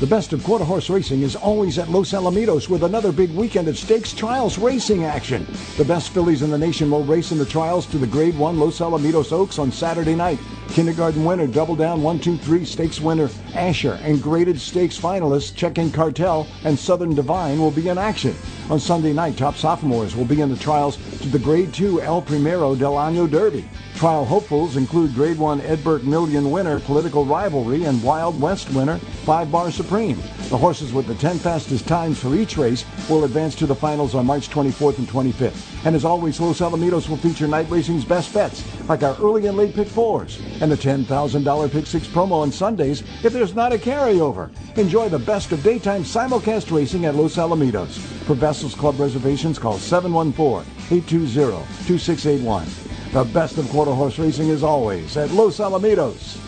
The best of quarter horse racing is always at Los Alamitos with another big weekend of stakes trials racing action. The best fillies in the nation will race in the trials to the Grade 1 Los Alamitos Oaks on Saturday night. Kindergarten winner, Double Down 1 2 3 stakes winner Asher, and graded stakes finalists Check-in Cartel and Southern Divine will be in action. On Sunday night, top sophomores will be in the trials to the Grade 2 El Primero del Año Derby. Trial hopefuls include Grade 1 Ed Burke Million winner Political Rivalry and Wild West winner Five Bar Supreme. The horses with the 10 fastest times for each race will advance to the finals on March 24th and 25th. And as always, Los Alamitos will feature night racing's best bets, like our early and late pick fours, and the $10,000 pick six promo on Sundays if there's not a carryover. Enjoy the best of daytime simulcast racing at Los Alamitos. For Vessels Club reservations, call 714 820 2681. The best of quarter horse racing is always at Los Alamitos.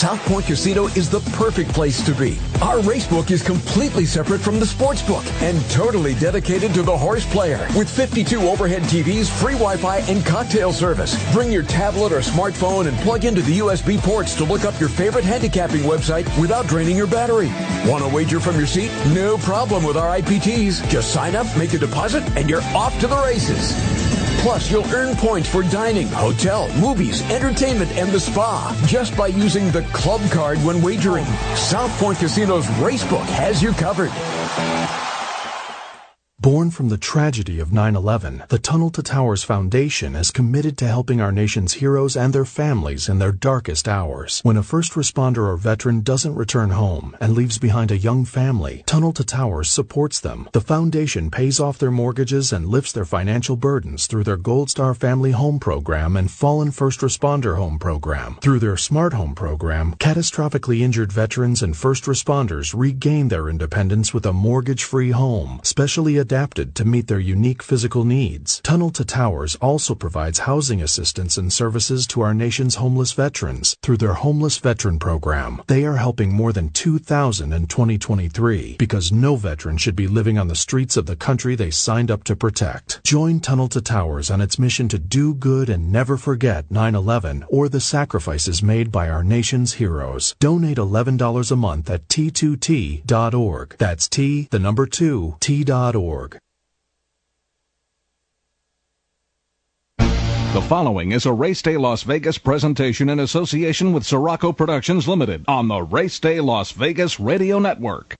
South Point Casino is the perfect place to be. Our racebook is completely separate from the sports book and totally dedicated to the horse player. With 52 overhead TVs, free Wi-Fi, and cocktail service. Bring your tablet or smartphone and plug into the USB ports to look up your favorite handicapping website without draining your battery. Want to wager from your seat? No problem with our IPTs. Just sign up, make a deposit, and you're off to the races. Plus, you'll earn points for dining, hotel, movies, entertainment, and the spa just by using the club card when wagering. South Point Casino's Racebook has you covered. Born from the tragedy of 9 11, the Tunnel to Towers Foundation is committed to helping our nation's heroes and their families in their darkest hours. When a first responder or veteran doesn't return home and leaves behind a young family, Tunnel to Towers supports them. The foundation pays off their mortgages and lifts their financial burdens through their Gold Star Family Home Program and Fallen First Responder Home Program. Through their Smart Home Program, catastrophically injured veterans and first responders regain their independence with a mortgage free home, specially adapted to meet their unique physical needs. Tunnel to Towers also provides housing assistance and services to our nation's homeless veterans through their Homeless Veteran Program. They are helping more than 2,000 in 2023 because no veteran should be living on the streets of the country they signed up to protect. Join Tunnel to Towers on its mission to do good and never forget 9-11 or the sacrifices made by our nation's heroes. Donate $11 a month at t2t.org. That's T, the number 2, t.org. The following is a Race Day Las Vegas presentation in association with Siraco Productions Limited on the Race Day Las Vegas Radio Network.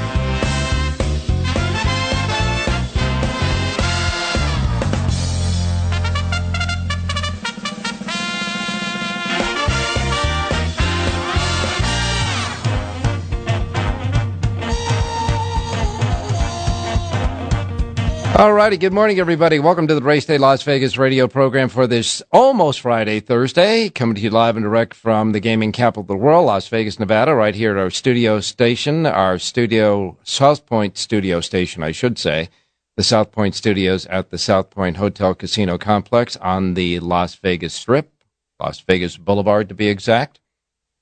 All righty. Good morning, everybody. Welcome to the Race Day Las Vegas radio program for this almost Friday, Thursday. Coming to you live and direct from the gaming capital of the world, Las Vegas, Nevada, right here at our studio station, our studio, South Point studio station, I should say. The South Point studios at the South Point Hotel Casino Complex on the Las Vegas Strip, Las Vegas Boulevard to be exact.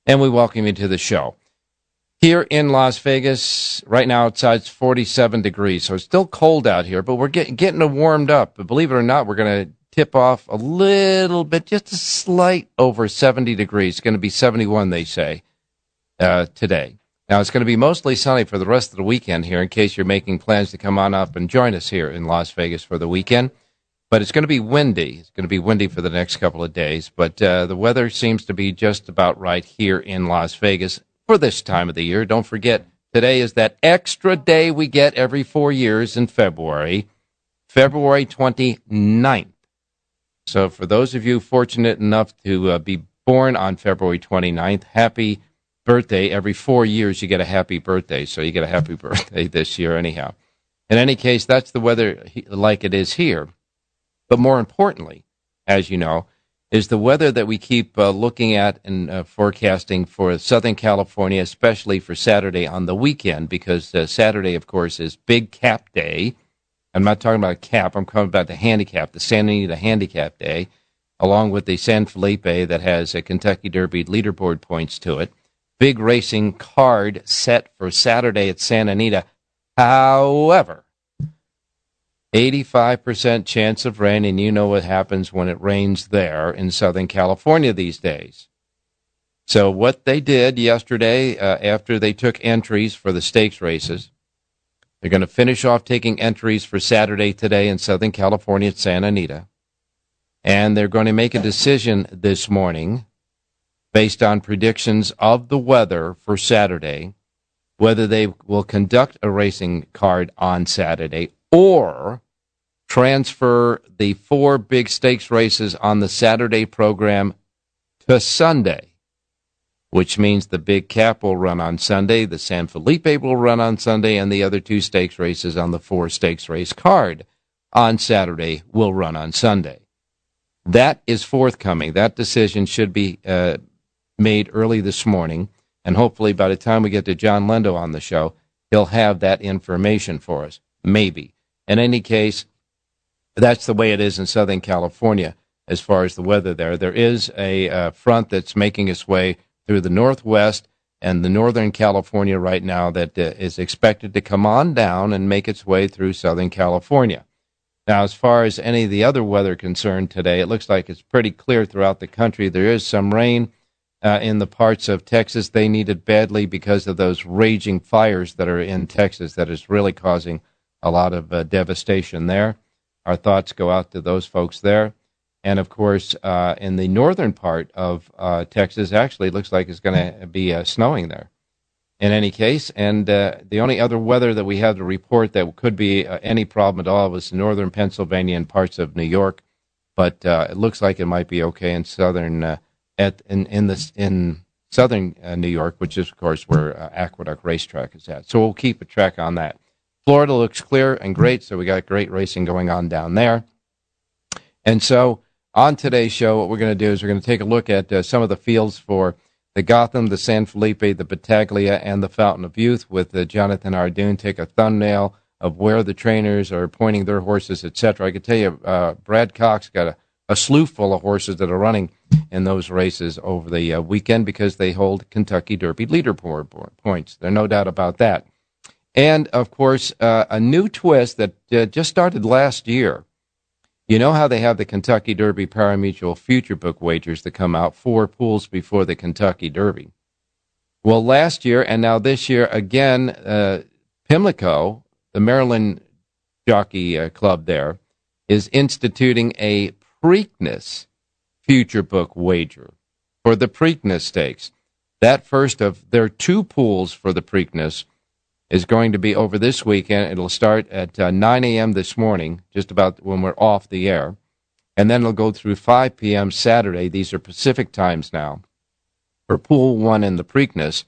And we welcome you to the show. Here in Las Vegas, right now outside it's 47 degrees, so it's still cold out here, but we're getting getting warmed up. But believe it or not, we're going to tip off a little bit, just a slight over 70 degrees. It's going to be 71, they say, uh, today. Now it's going to be mostly sunny for the rest of the weekend here, in case you're making plans to come on up and join us here in Las Vegas for the weekend. But it's going to be windy. It's going to be windy for the next couple of days. But uh, the weather seems to be just about right here in Las Vegas for this time of the year. Don't forget, today is that extra day we get every four years in February, February 29th. So, for those of you fortunate enough to uh, be born on February 29th, happy birthday. Every four years, you get a happy birthday. So, you get a happy birthday this year, anyhow. In any case, that's the weather like it is here. But more importantly, as you know, is the weather that we keep uh, looking at and uh, forecasting for Southern California, especially for Saturday on the weekend, because uh, Saturday, of course, is Big Cap Day. I'm not talking about a cap, I'm talking about the handicap, the Santa Anita Handicap Day, along with the San Felipe that has a Kentucky Derby leaderboard points to it. Big racing card set for Saturday at Santa Anita. However, 85% chance of rain, and you know what happens when it rains there in Southern California these days. So, what they did yesterday, uh, after they took entries for the stakes races, they're going to finish off taking entries for Saturday today in Southern California at Santa Anita. And they're going to make a decision this morning based on predictions of the weather for Saturday, whether they will conduct a racing card on Saturday or transfer the four big stakes races on the Saturday program to Sunday, which means the big cap will run on Sunday, the San Felipe will run on Sunday, and the other two stakes races on the four stakes race card on Saturday will run on Sunday. That is forthcoming. That decision should be uh, made early this morning, and hopefully by the time we get to Jon Lindo on the show, he'll have that information for us. Maybe. In any case, that's the way it is in Southern California as far as the weather there. There is a uh, front that's making its way through the northwest and the northern California right now that uh, is expected to come on down and make its way through Southern California. Now, as far as any of the other weather concerned today, it looks like it's pretty clear throughout the country. There is some rain uh, in the parts of Texas they need it badly because of those raging fires that are in Texas that is really causing a lot of uh, devastation there. Our thoughts go out to those folks there. And of course, uh, in the northern part of uh, Texas, actually, looks like it's going to be uh, snowing there. In any case, and uh, the only other weather that we have to report that could be uh, any problem at all was northern Pennsylvania and parts of New York, but it looks like it might be okay in southern at in in this in southern New York, which is of course where Aqueduct Racetrack is at. So we'll keep a track on that. Florida looks clear and great, so we got great racing going on down there. And so on today's show, what we're going to do is we're going to take a look at uh, some of the fields for the Gotham, the San Felipe, the Battaglia, and the Fountain of Youth with uh, Jonathan Hardoon. Take a thumbnail of where the trainers are pointing their horses, etc. I can tell you, uh, Brad Cox got a, a slew full of horses that are running in those races over the uh, weekend because they hold Kentucky Derby leaderboard points. There's no doubt about that. And of course, uh, a new twist that uh, just started last year. You know how they have the Kentucky Derby pari-mutuel future book wagers that come out four pools before the Kentucky Derby. Well, last year and now this year again, uh, Pimlico, the Maryland Jockey uh, Club, there is instituting a Preakness future book wager for the Preakness Stakes. That first of their two pools for the Preakness is going to be over this weekend. It'll start at uh, 9 a.m. this morning, just about when we're off the air. And then it'll go through 5 p.m. Saturday. These are Pacific times now for Pool 1 in the Preakness.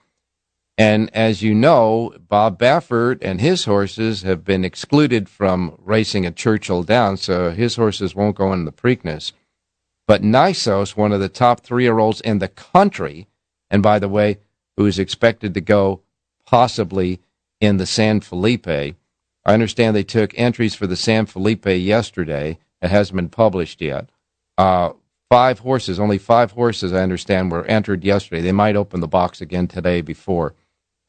And as you know, Bob Baffert and his horses have been excluded from racing at Churchill Downs, so his horses won't go in the Preakness. But Nysos, one of the top three year olds in the country, and by the way, who is expected to go possibly in the San Felipe. I understand they took entries for the San Felipe yesterday. It hasn't been published yet. Uh, five horses, only five horses, I understand, were entered yesterday. They might open the box again today before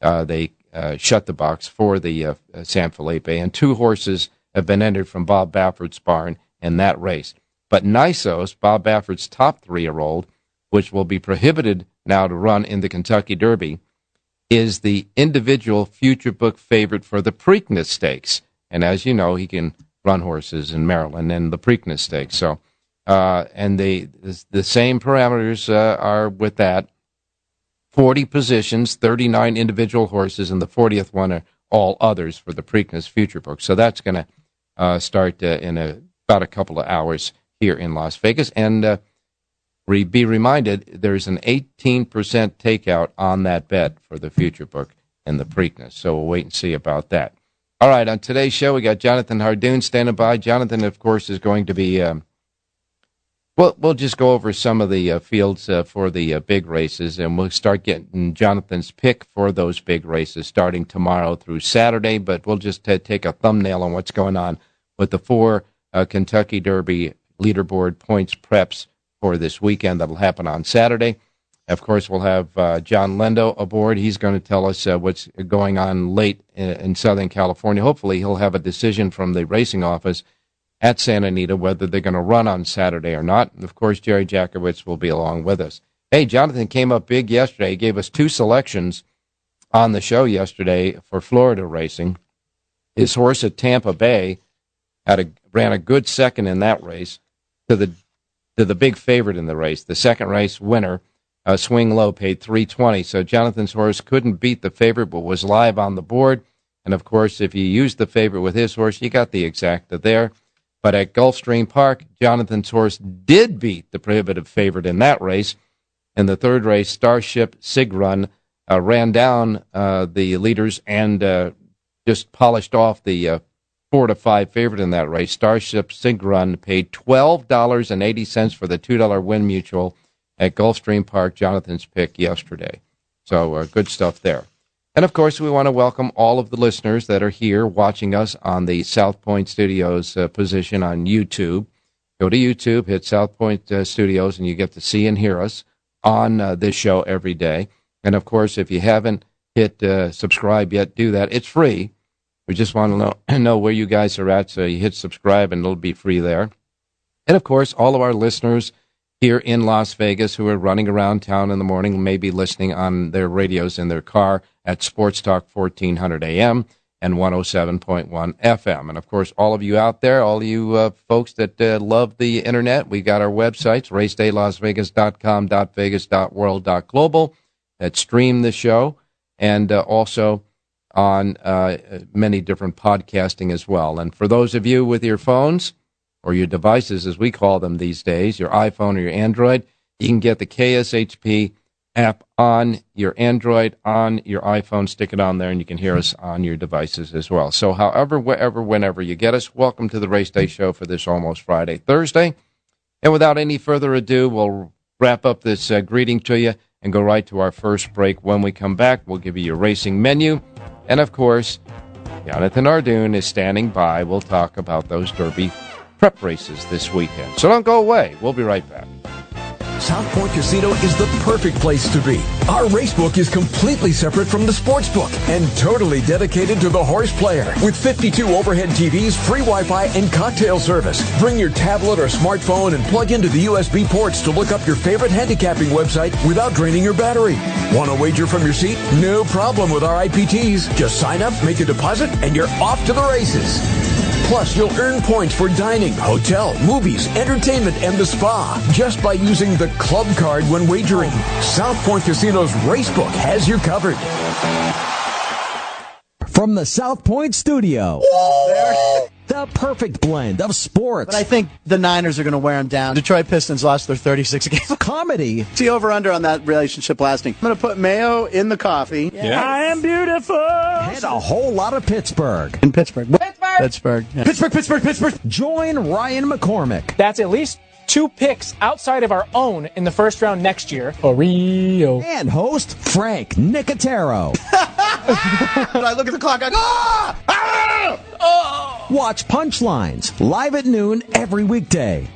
uh, they uh, shut the box for the uh, San Felipe. And two horses have been entered from Bob Baffert's barn in that race. But Nysos, Bob Baffert's top three year old, which will be prohibited now to run in the Kentucky Derby, is the individual future book favorite for the Preakness Stakes. And as you know, he can run horses in Maryland and the Preakness Stakes. So, uh, and the, the same parameters uh, are with that. 40 positions, 39 individual horses, and the 40th one are all others for the Preakness Future Book. So that's going to uh, start uh, in a, about a couple of hours here in Las Vegas. And uh, re- be reminded, there's an 18% takeout on that bet for the future book and the Preakness. So we'll wait and see about that. All right, on today's show, we got Jonathan Hardoon standing by. Jonathan, of course, is going to be. Um, well, we'll just go over some of the uh, fields uh, for the uh, big races, and we'll start getting Jonathan's pick for those big races starting tomorrow through Saturday. But we'll just t- take a thumbnail on what's going on with the four uh, Kentucky Derby leaderboard points preps for this weekend that'll happen on Saturday. Of course, we'll have uh, Jon Lindo aboard. He's going to tell us uh, what's going on late in, in, Southern California. Hopefully, he'll have a decision from the racing office at Santa Anita whether they're going to run on Saturday or not. And of course, Jerry Jackowitz will be along with us. Hey, Jonathan came up big yesterday. He gave us two selections on the show yesterday for Florida racing. His horse at Tampa Bay had a, ran a good second in that race to the to the big favorite in the race. The second race winner uh, swing low paid 320. So Jonathan's horse couldn't beat the favorite, but was live on the board. And of course, if you used the favorite with his horse, you got the exacta there. But at Gulfstream Park, Jonathan's horse did beat the prohibitive favorite in that race. In the third race, Starship Sigrun uh, ran down uh, the leaders and uh, just polished off the uh, four to five favorite in that race. Starship Sigrun paid twelve dollars and eighty cents for the two dollar win mutuel at Gulfstream Park, Jonathan's pick yesterday. So uh, good stuff there. And of course, we want to welcome all of the listeners that are here watching us on the South Point Studios uh, position on YouTube. Go to YouTube, hit South Point uh, Studios, and you get to see and hear us on uh, this show every day. And of course, if you haven't hit uh, subscribe yet, do that. It's free. We just want to know, know where you guys are at, so you hit subscribe, and it'll be free there. And of course, all of our listeners here in Las Vegas who are running around town in the morning, maybe listening on their radios in their car at Sports Talk 1400 AM and 107.1 FM. And of course, all of you out there, all you uh, folks that uh, love the internet, we got our websites, racedaylasvegas.com, .global that stream the show and uh, also on uh, many different podcasting as well. And for those of you with your phones, or your devices, as we call them these days, your iPhone or your Android, you can get the KSHP app on your Android, on your iPhone, stick it on there, and you can hear us on your devices as well. So, however, wherever, whenever you get us, welcome to the Race Day Show for this almost Friday, Thursday. And without any further ado, we'll wrap up this uh, greeting to you and go right to our first break. When we come back, we'll give you your racing menu. And of course, Jonathan Hardoon is standing by. We'll talk about those Derby prep races this weekend. So don't go away. We'll be right back. South Point Casino is the perfect place to be. Our racebook is completely separate from the sportsbook and totally dedicated to the horse player. With 52 overhead TVs, free Wi-Fi, and cocktail service. Bring your tablet or smartphone and plug into the USB ports to look up your favorite handicapping website without draining your battery. Want to wager from your seat? No problem with our IPTs. Just sign up, make a deposit, and you're off to the races. Plus, you'll earn points for dining, hotel, movies, entertainment, and the spa just by using the club card when wagering. South Point Casino's Racebook has you covered. From the South Point studio. The perfect blend of sports. But I think the Niners are going to wear them down. Detroit Pistons lost their 36 games. Comedy. See over under on that relationship lasting. I'm going to put mayo in the coffee. Yeah. I am beautiful. And a whole lot of Pittsburgh. In Pittsburgh. Pittsburgh. Pittsburgh. Yeah. Pittsburgh, Pittsburgh, Pittsburgh. Join Ryan McCormick. That's at least two picks outside of our own in the first round next year. Oreo. And host Frank Nicotero. I look at the clock, I go, ah! Ah! Oh! Watch Punchlines live at noon every weekday.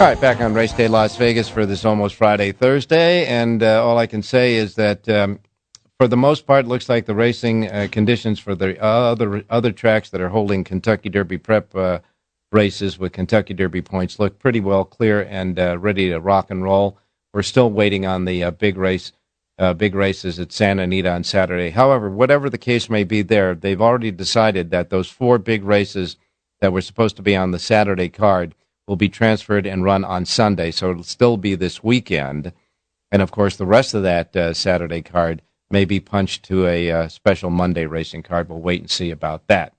All right, back on Race Day Las Vegas for this almost Friday, Thursday. And uh, all I can say is that um, for the most part, looks like the racing uh, conditions for the other, other tracks that are holding Kentucky Derby prep uh, races with Kentucky Derby points look pretty well clear and uh, ready to rock and roll. We're still waiting on the uh, big race, uh, big races at Santa Anita on Saturday. However, whatever the case may be, there they've already decided that those four big races that were supposed to be on the Saturday card will be transferred and run on Sunday. So it'll still be this weekend, and of course, the rest of that uh, Saturday card may be punched to a uh, special Monday racing card. We'll wait and see about that.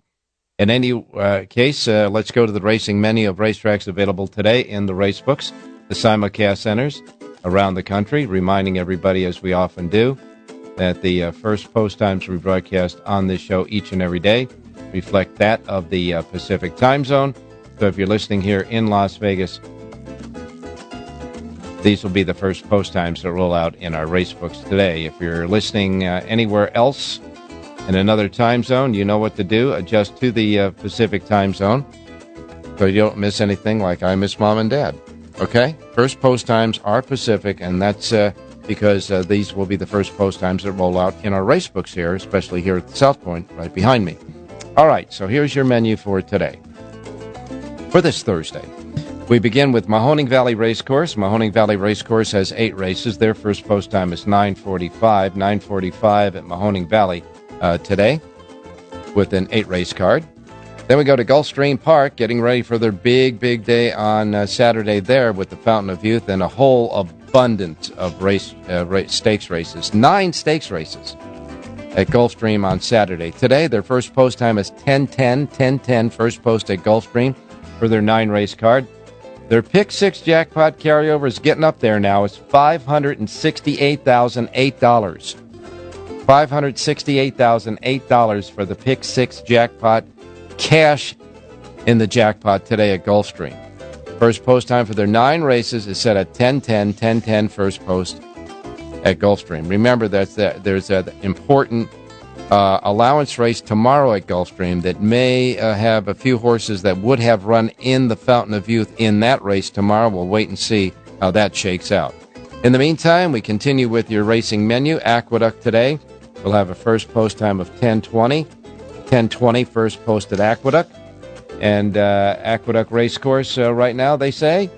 In any uh, case, uh, let's go to the racing menu of racetracks available today in the race books, the simulcast centers around the country, reminding everybody, as we often do, that the uh, first post times we broadcast on this show each and every day reflect that of the uh, Pacific time zone. So if you're listening here in Las Vegas, these will be the first post times that roll out in our race books today. If you're listening uh, anywhere else in another time zone, you know what to do. Adjust to the uh, Pacific time zone so you don't miss anything like I miss mom and dad. Okay? First post times are Pacific, and that's uh, because uh, these will be the first post times that roll out in our race books here, especially here at the South Point, right behind me. All right, so here's your menu for today. For this Thursday, we begin with Mahoning Valley Racecourse. Mahoning Valley Racecourse has eight races. Their first post time is 9:45. 9:45 at Mahoning Valley uh, today with an eight race card. Then we go to Gulfstream Park, getting ready for their big, big day on uh, Saturday there with the Fountain of Youth and a whole abundance of race, uh, race stakes races. Nine stakes races at Gulfstream on Saturday. Today, their first post time is 10:10. 10:10 first post at Gulfstream for their nine race card. Their pick six jackpot carryover is getting up there now. It's five hundred and sixty-eight thousand eight dollars. $568,008 for the pick six jackpot cash in the jackpot today at Gulfstream. First post time for their nine races is set at 1010, 1010 first post at Gulfstream. Remember that's that there's an important uh, allowance race tomorrow at Gulfstream that may uh, have a few horses that would have run in the Fountain of Youth in that race tomorrow. We'll wait and see how that shakes out. In the meantime, we continue with your racing menu. Aqueduct today We'll have a first post time of 1020. 1020 first post at Aqueduct. And uh, Aqueduct Racecourse uh, right now, they say,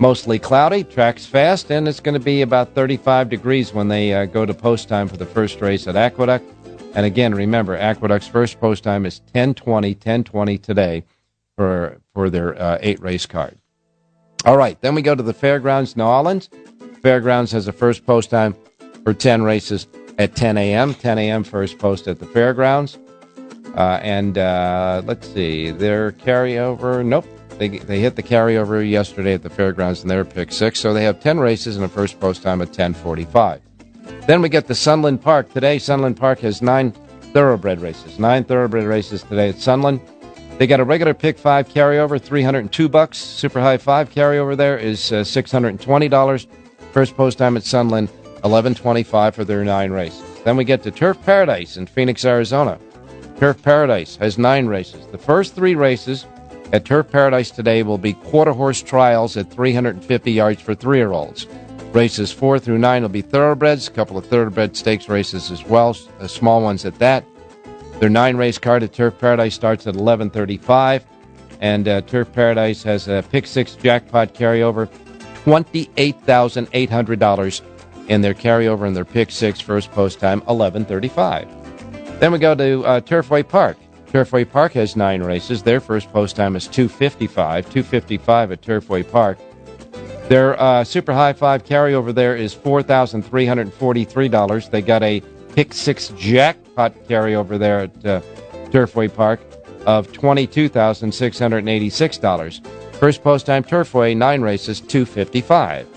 mostly cloudy, tracks fast, and it's going to be about 35 degrees when they uh, go to post time for the first race at Aqueduct. And again, remember, Aqueduct's first post time is 1020, 1020 today for, for their uh, eight race card. All right, then we go to the Fairgrounds, New Orleans. Fairgrounds has a first post time for 10 races at 10 a.m. 10 a.m. first post at the fairgrounds. Uh, and uh, let's see, their carryover. Nope, they they hit the carryover yesterday at the fairgrounds and they were pick six. So they have 10 races and a first post time at 10:45. Then we get the Sunland Park today. Sunland Park has nine thoroughbred races. Nine thoroughbred races today at Sunland. They got a regular pick five carryover, 302 bucks. Super high five carryover there is uh, $620. First post time at Sunland 1125 for their nine races. Then we get to Turf Paradise in Phoenix, Arizona. Turf Paradise has nine races. The first three races at Turf Paradise today will be quarter horse trials at 350 yards for three year olds. Races four through nine will be thoroughbreds, a couple of thoroughbred stakes races as well, uh, small ones at that. Their nine race card at Turf Paradise starts at 11:35, and uh, Turf Paradise has a pick six jackpot carryover, twenty-eight thousand eight hundred dollars in their carryover and their pick six first post time, 11:35. Then we go to uh, Turfway Park. Turfway Park has nine races. Their first post time is 2:55. 2:55 at Turfway Park. Their uh, super high five carryover there is four thousand three hundred forty-three dollars. They got a pick six jackpot carryover there at uh, Turfway Park of twenty-two thousand six hundred eighty-six dollars. First post time Turfway nine races, two fifty-five.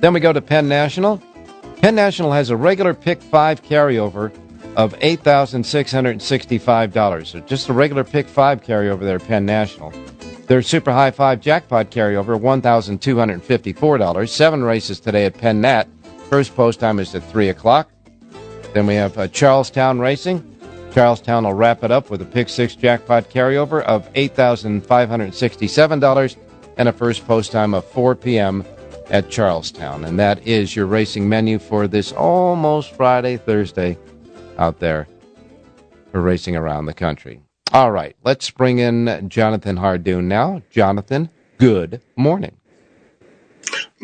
Then we go to Penn National. Penn National has a regular pick five carryover of $8,665. So just a regular pick five carryover there Penn National. Their super high five jackpot carryover, $1,254. Seven races today at Penn Nat. First post time is at 3 o'clock. Then we have uh, Charlestown Racing. Charlestown will wrap it up with a pick six jackpot carryover of $8,567 and a first post time of 4 p.m at Charlestown. And that is your racing menu for this almost Friday, Thursday out there for racing around the country. All right, let's bring in Jonathan Hardoon now. Jonathan, good morning.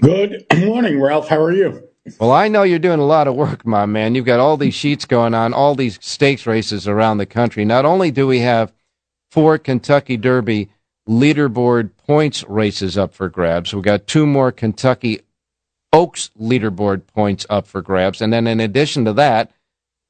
Good morning, Ralph. How are you? Well, I know you're doing a lot of work, my man. You've got all these sheets going on, all these stakes races around the country. Not only do we have four Kentucky Derby leaderboard points races up for grabs, we've got two more Kentucky Oaks leaderboard points up for grabs. And then in addition to that,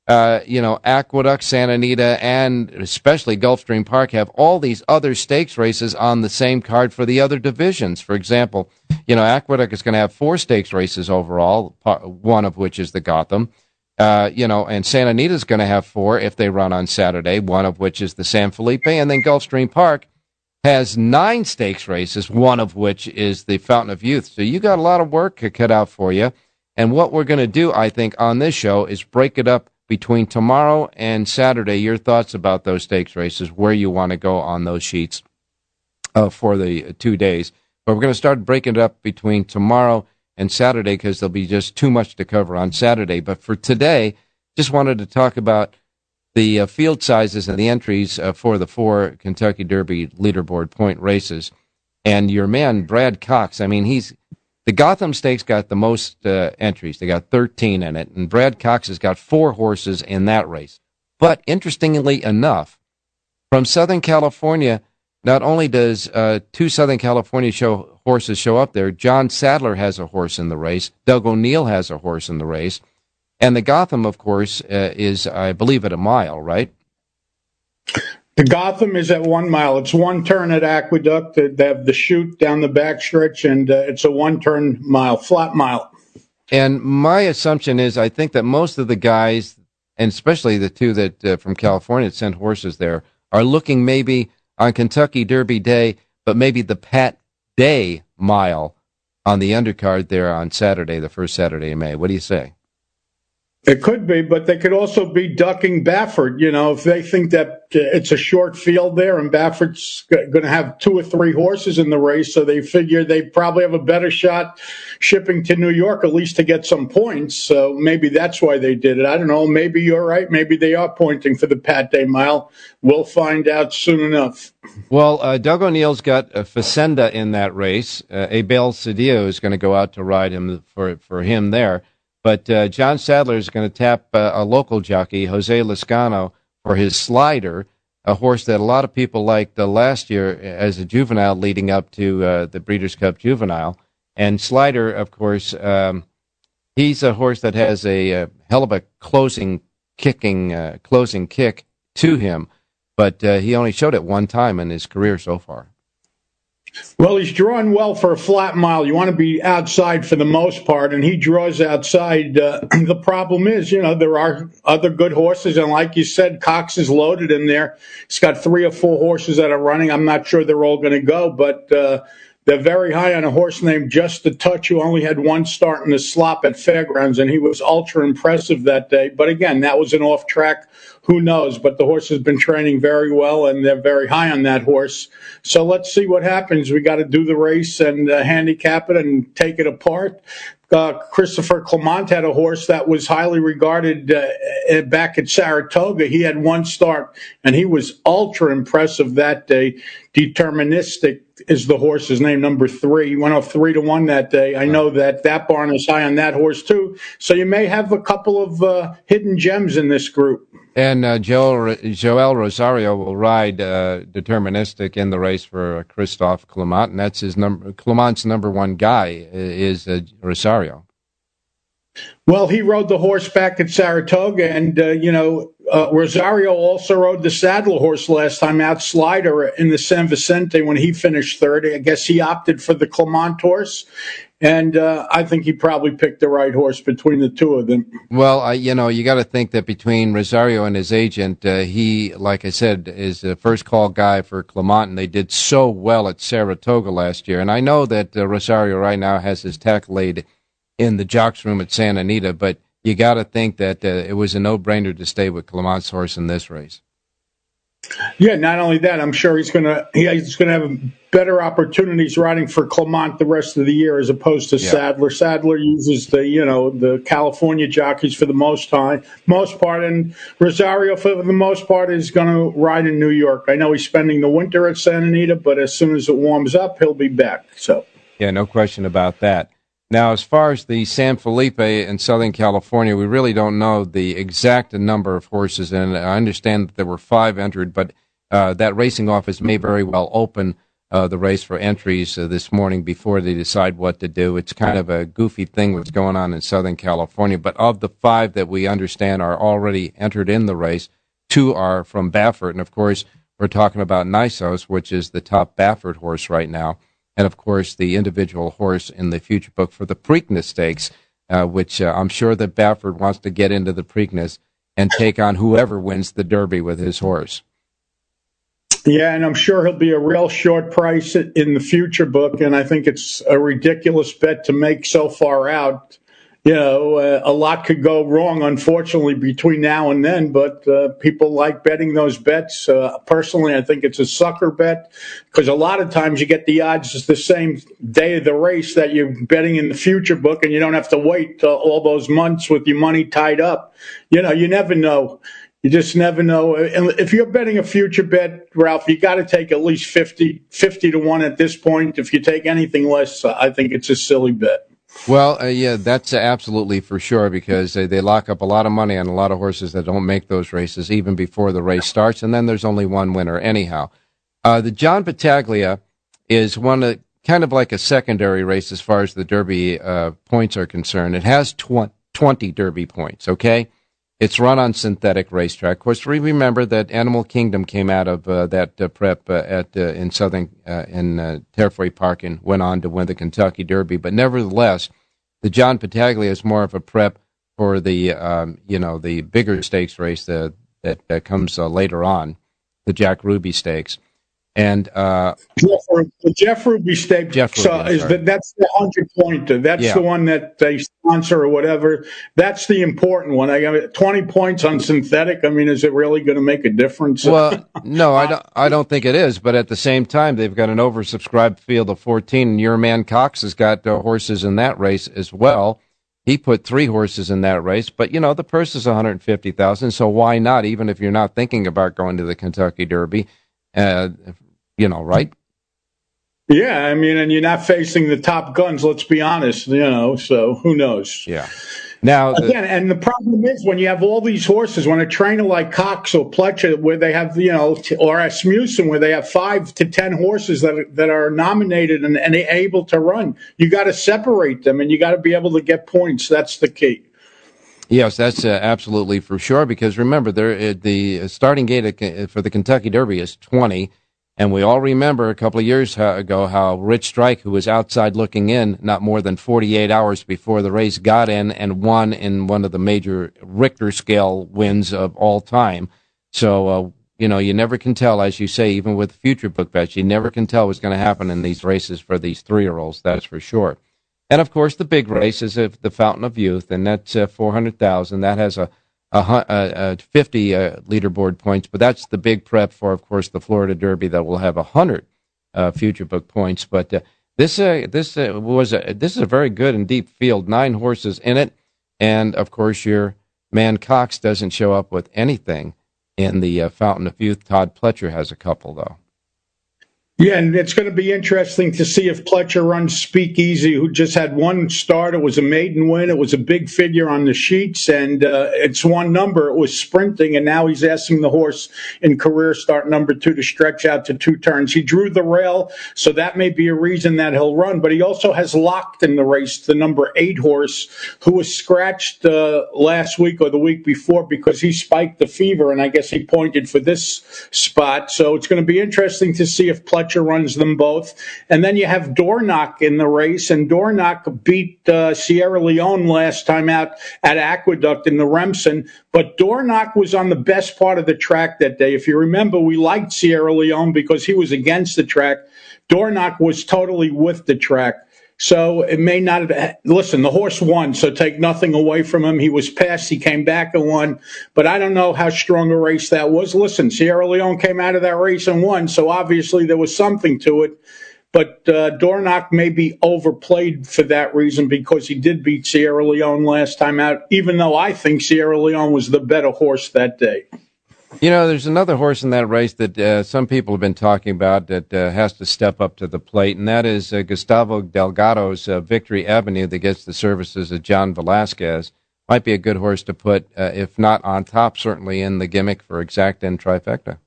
uh, you know, Aqueduct, Santa Anita, and especially Gulfstream Park have all these other stakes races on the same card for the other divisions. For example, you know, Aqueduct is going to have four stakes races overall, one of which is the Gotham. Uh, you know, and Santa Anita is going to have four if they run on Saturday, one of which is the San Felipe, and then Gulfstream Park has nine stakes races, one of which is the Fountain of Youth. So you got a lot of work cut out for you. And what we're going to do, I think, on this show is break it up between tomorrow and Saturday, your thoughts about those stakes races, where you want to go on those sheets uh, for the two days. But we're going to start breaking it up between tomorrow and Saturday because there'll be just too much to cover on Saturday. But for today, just wanted to talk about the uh, field sizes and the entries uh, for the four Kentucky Derby leaderboard point races. And your man, Brad Cox, I mean, he's the Gotham Stakes got the most uh, entries. They got 13 in it, and Brad Cox has got four horses in that race. But interestingly enough, from Southern California, not only does uh, two Southern California show horses show up there, John Sadler has a horse in the race. Doug O'Neill has a horse in the race. And the Gotham, of course, uh, is, I believe, at a mile, right? The Gotham is at one mile. It's one turn at Aqueduct. They have the chute down the back stretch, and uh, it's a one turn mile, flat mile. And my assumption is, I think that most of the guys, and especially the two that uh, from California sent horses there, are looking maybe on Kentucky Derby Day, but maybe the Pat Day mile on the undercard there on Saturday, the first Saturday in May. What do you say? It could be, but they could also be ducking Baffert. You know, if they think that uh, it's a short field there, and Baffert's going to have two or three horses in the race, so they figure they probably have a better shot shipping to New York at least to get some points. So maybe that's why they did it. I don't know. Maybe you're right. Maybe they are pointing for the Pat Day Mile. We'll find out soon enough. Well, uh, Doug O'Neill's got a Facenda in that race. Uh, Abel Cedillo is going to go out to ride him for for him there. But uh, John Sadler is going to tap uh, a local jockey, Jose Lezcano, for his slider, a horse that a lot of people liked uh, last year as a juvenile leading up to uh, the Breeders' Cup Juvenile. And Slider, of course, um, he's a horse that has a, a, hell of a closing kicking uh, closing kick to him, but uh, he only showed it one time in his career so far. Well, he's drawn well for a flat mile. You want to be outside for the most part, and he draws outside. Uh, the problem is, you know, there are other good horses, and like you said, Cox is loaded in there. He's got three or four horses that are running. I'm not sure they're all going to go, but uh, they're very high on a horse named Just a Touch, who only had one start in the slop at Fairgrounds, and he was ultra impressive that day. But again, that was an off track who knows? But the horse has been training very well, and they're very high on that horse. So let's see what happens. We got to do the race and uh, handicap it and take it apart. Uh, Christopher Clement had a horse that was highly regarded uh, back at Saratoga. He had one start, and he was ultra impressive that day. Deterministic is the horse's name, number three. He went off three to one that day. I know that that barn is high on that horse too. So you may have a couple of uh, hidden gems in this group. And uh, Joel, Joel Rosario will ride uh, deterministic in the race for uh, Christophe Clement, and that's his number. Clement's number one guy is uh, Rosario. Well, he rode the horse back at Saratoga, and uh, you know uh, Rosario also rode the Sadler horse last time out, Slider, in the San Vicente when he finished third. I guess he opted for the Clement horse, and uh, I think he probably picked the right horse between the two of them. Well, uh, you know, you got to think that between Rosario and his agent, uh, he, like I said, is a first call guy for Clement, and they did so well at Saratoga last year. And I know that uh, Rosario right now has his tack laid in the jocks room at Santa Anita, but you got to think that uh, it was a no brainer to stay with Clement's horse in this race. Yeah, not only that, I'm sure he's gonna he's gonna have better opportunities riding for Clement the rest of the year as opposed to yeah. Sadler. Sadler uses the you know the California jockeys for the most time, most part, and Rosario for the most part is going to ride in New York. I know he's spending the winter at Santa Anita, but as soon as it warms up, he'll be back. So yeah, no question about that. Now, as far as the San Felipe in Southern California, we really don't know the exact number of horses, and I understand that there were five entered, but uh, that racing office may very well open uh, the race for entries uh, this morning before they decide what to do. It's kind of a goofy thing what's going on in Southern California, but of the five that we understand are already entered in the race, two are from Baffert, and of course, we're talking about Nysos, which is the top Baffert horse right now and of course the individual horse in the future book for the Preakness Stakes, uh, which uh, I'm sure that Baffert wants to get into the Preakness and take on whoever wins the Derby with his horse. Yeah, and I'm sure he'll be a real short price in the future book, and I think it's a ridiculous bet to make so far out you know, uh, a lot could go wrong, unfortunately, between now and then. But uh, people like betting those bets. Uh, personally, I think it's a sucker bet because a lot of times you get the odds the same day of the race that you're betting in the future book, and you don't have to wait all those months with your money tied up. You know, you never know. You just never know. And if you're betting a future bet, Ralph, you got to take at least 50, 50 to 1 at this point. If you take anything less, I think it's a silly bet. Well, uh, yeah, that's absolutely for sure because uh, they lock up a lot of money on a lot of horses that don't make those races even before the race starts, and then there's only one winner anyhow. Uh, the John Battaglia is one of kind of like a secondary race as far as the Derby uh, points are concerned. It has tw- 20 Derby points, okay? It's run on synthetic racetrack. Of course, we remember that Animal Kingdom came out of uh, that uh, prep uh, at uh, in Southern uh, in uh, Park and went on to win the Kentucky Derby. But nevertheless, the John Battaglia is more of a prep for the um, you know the bigger stakes race that that comes later on, the Jack Ruby Stakes. And uh, Jeff, the Jeff Ruby State Jeff Ruby, so is the, that's the hundred pointer. That's yeah. the one that they sponsor or whatever. That's the important one. I got twenty points on synthetic. I mean, is it really going to make a difference? Well, no, I don't. I don't think it is. But at the same time, they've got an oversubscribed field of fourteen, and your man Cox has got uh, horses in that race as well. He put three horses in that race, but you know the purse is one hundred fifty thousand. So why not? Even if you're not thinking about going to the Kentucky Derby. Uh, you know, right? Yeah, I mean, and you're not facing the top guns. Let's be honest, you know. So who knows? Yeah. Now the, again, and the problem is when you have all these horses, when a trainer like Cox or Pletcher, where they have you know, or Asmussen, where they have five to ten horses that are, that are nominated and, and able to run, you got to separate them, and you got to be able to get points. That's the key. Yes, that's uh, absolutely for sure. Because remember, there uh, the starting gate for the Kentucky Derby is twenty and we all remember a couple of years ago how Rich Strike, who was outside looking in not more than 48 hours before the race, got in and won in one of the major Richter scale wins of all time. So, uh, you know, you never can tell, as you say, even with future book bets, you never can tell what's going to happen in these races for these three year olds, that's for sure. And of course, the big race is the Fountain of Youth, and that's uh, 400,000. That has a a, a 50 uh, leaderboard points, but that's the big prep for, of course, the Florida Derby that will have 100 uh, future book points. But uh, this uh, this uh, was a, this is a very good and deep field, nine horses in it, and of course your man Cox doesn't show up with anything in the uh, Fountain of Youth. Todd Pletcher has a couple though. Yeah, and it's going to be interesting to see if Pletcher runs Speakeasy, who just had one start. It was a maiden win. It was a big figure on the sheets, and uh, it's one number. It was sprinting, and now he's asking the horse in career start number two to stretch out to two turns. He drew the rail, so that may be a reason that he'll run. But he also has locked in the race the number eight horse, who was scratched uh, last week or the week before because he spiked the fever, and I guess he pointed for this spot. So it's going to be interesting to see if Pletcher Pletcher runs them both. And then you have Dornoch in the race, and Dornoch beat uh, Sierra Leone last time out at Aqueduct in the Remsen. But Dornoch was on the best part of the track that day. If you remember, we liked Sierra Leone because he was against the track. Dornoch was totally with the track. So it may not have, listen, the horse won, so take nothing away from him. He was passed, he came back and won, but I don't know how strong a race that was. Listen, Sierra Leone came out of that race and won, so obviously there was something to it. But uh, Dornoch may be overplayed for that reason because he did beat Sierra Leone last time out, even though I think Sierra Leone was the better horse that day. You know, there's another horse in that race that uh, some people have been talking about that uh, has to step up to the plate, and that is uh, Gustavo Delgado's uh, Victory Avenue that gets the services of John Velazquez. Might be a good horse to put, uh, if not on top, certainly in the gimmick for exact and trifecta.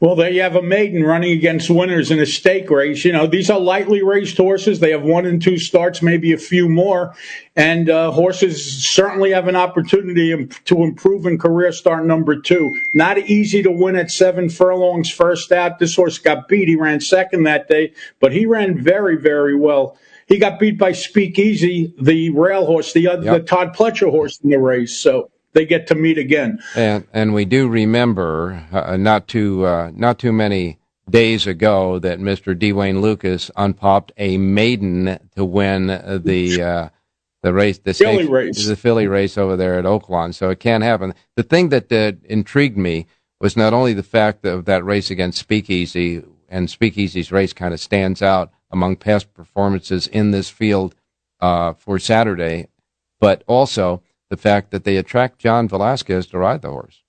Well, there you have a maiden running against winners in a stake race. You know, these are lightly raced horses. They have one and two starts, maybe a few more. And uh, horses certainly have an opportunity to improve in career start number two. Not easy to win at seven furlongs first out. This horse got beat. He ran second that day, but he ran very, very well. He got beat by Speakeasy, the rail horse, the, uh, yep. the Todd Pletcher horse in the race. So they get to meet again. And and we do remember uh, not too uh, not too many days ago that Mr. D. Wayne Lukas unpopped a maiden to win the uh, the race the Philly race the Philly race over there at Oaklawn. So it can't happen. The thing that uh, intrigued me was not only the fact of that race against Speakeasy and Speakeasy's race kind of stands out among past performances in this field uh, for Saturday, but also the fact that they attract John Velazquez to ride the horse.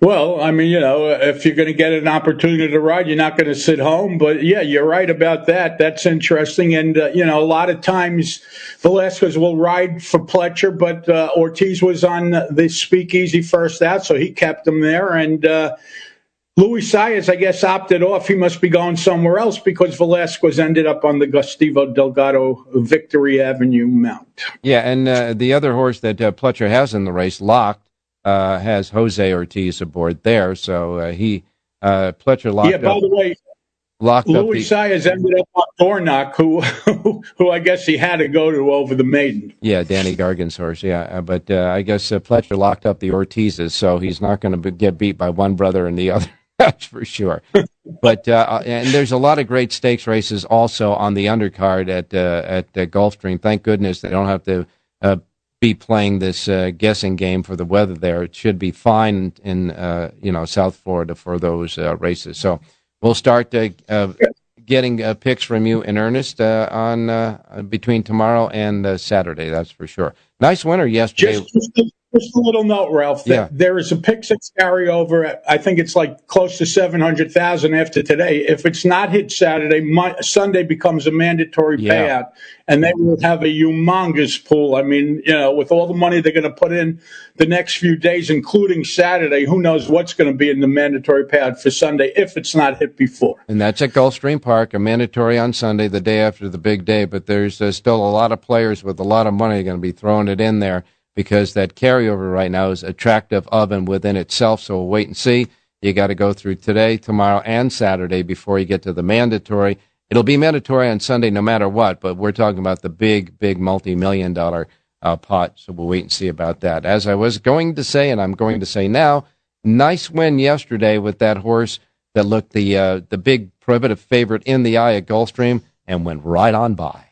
Well, I mean, you know, if you're going to get an opportunity to ride, you're not going to sit home. But yeah, you're right about that. That's interesting. And, uh, you know, a lot of times Velazquez will ride for Pletcher, but uh, Ortiz was on the speakeasy first out, so he kept him there. And, uh, Luis Saez, I guess, opted off. He must be going somewhere else because Velazquez ended up on the Gustavo Delgado Victory Avenue mount. Yeah, and uh, the other horse that uh, Pletcher has in the race, Locked, uh, has Jose Ortiz aboard there. So uh, he, uh, Pletcher locked Yeah, by up, the way, locked Luis up the, Saez ended up on Dornoch, who, who I guess he had to go to over the maiden. Yeah, Danny Gargan's horse. Yeah, uh, but I guess Pletcher locked up the Ortizes, so he's not going to get beat by one brother and the other. That's for sure. but uh, uh, and there's a lot of great stakes races also on the undercard at uh, at Gulfstream. Thank goodness they don't have to uh, be playing this uh, guessing game for the weather there. It should be fine in uh, you know South Florida for those races. So we'll start getting picks from you in earnest on between tomorrow and Saturday. That's for sure. Nice winner yesterday. Just, just, a little note, Ralph. Yeah. There is a pick six carryover. I think it's like close to seven hundred thousand after today. If it's not hit Saturday, my, Sunday becomes a mandatory Yeah. payout, and they will have a humongous pool. I mean, you know, with all the money they're going to put in the next few days, including Saturday, who knows what's going to be in the mandatory payout for Sunday if it's not hit before. And that's at Gulfstream Park, a mandatory on Sunday, the day after the big day. But there's uh, still a lot of players with a lot of money going to be throwing it in there because that carryover right now is attractive of and within itself. So we'll wait and see. You got to go through today, tomorrow, and Saturday before you get to the mandatory. It'll be mandatory on Sunday no matter what, but we're talking about the big, big multi million dollar uh, pot. So we'll wait and see about that. As I was going to say, and I'm going to say now, nice win yesterday with that horse that looked the uh, the big prohibitive favorite in the eye at Gulfstream and went right on by.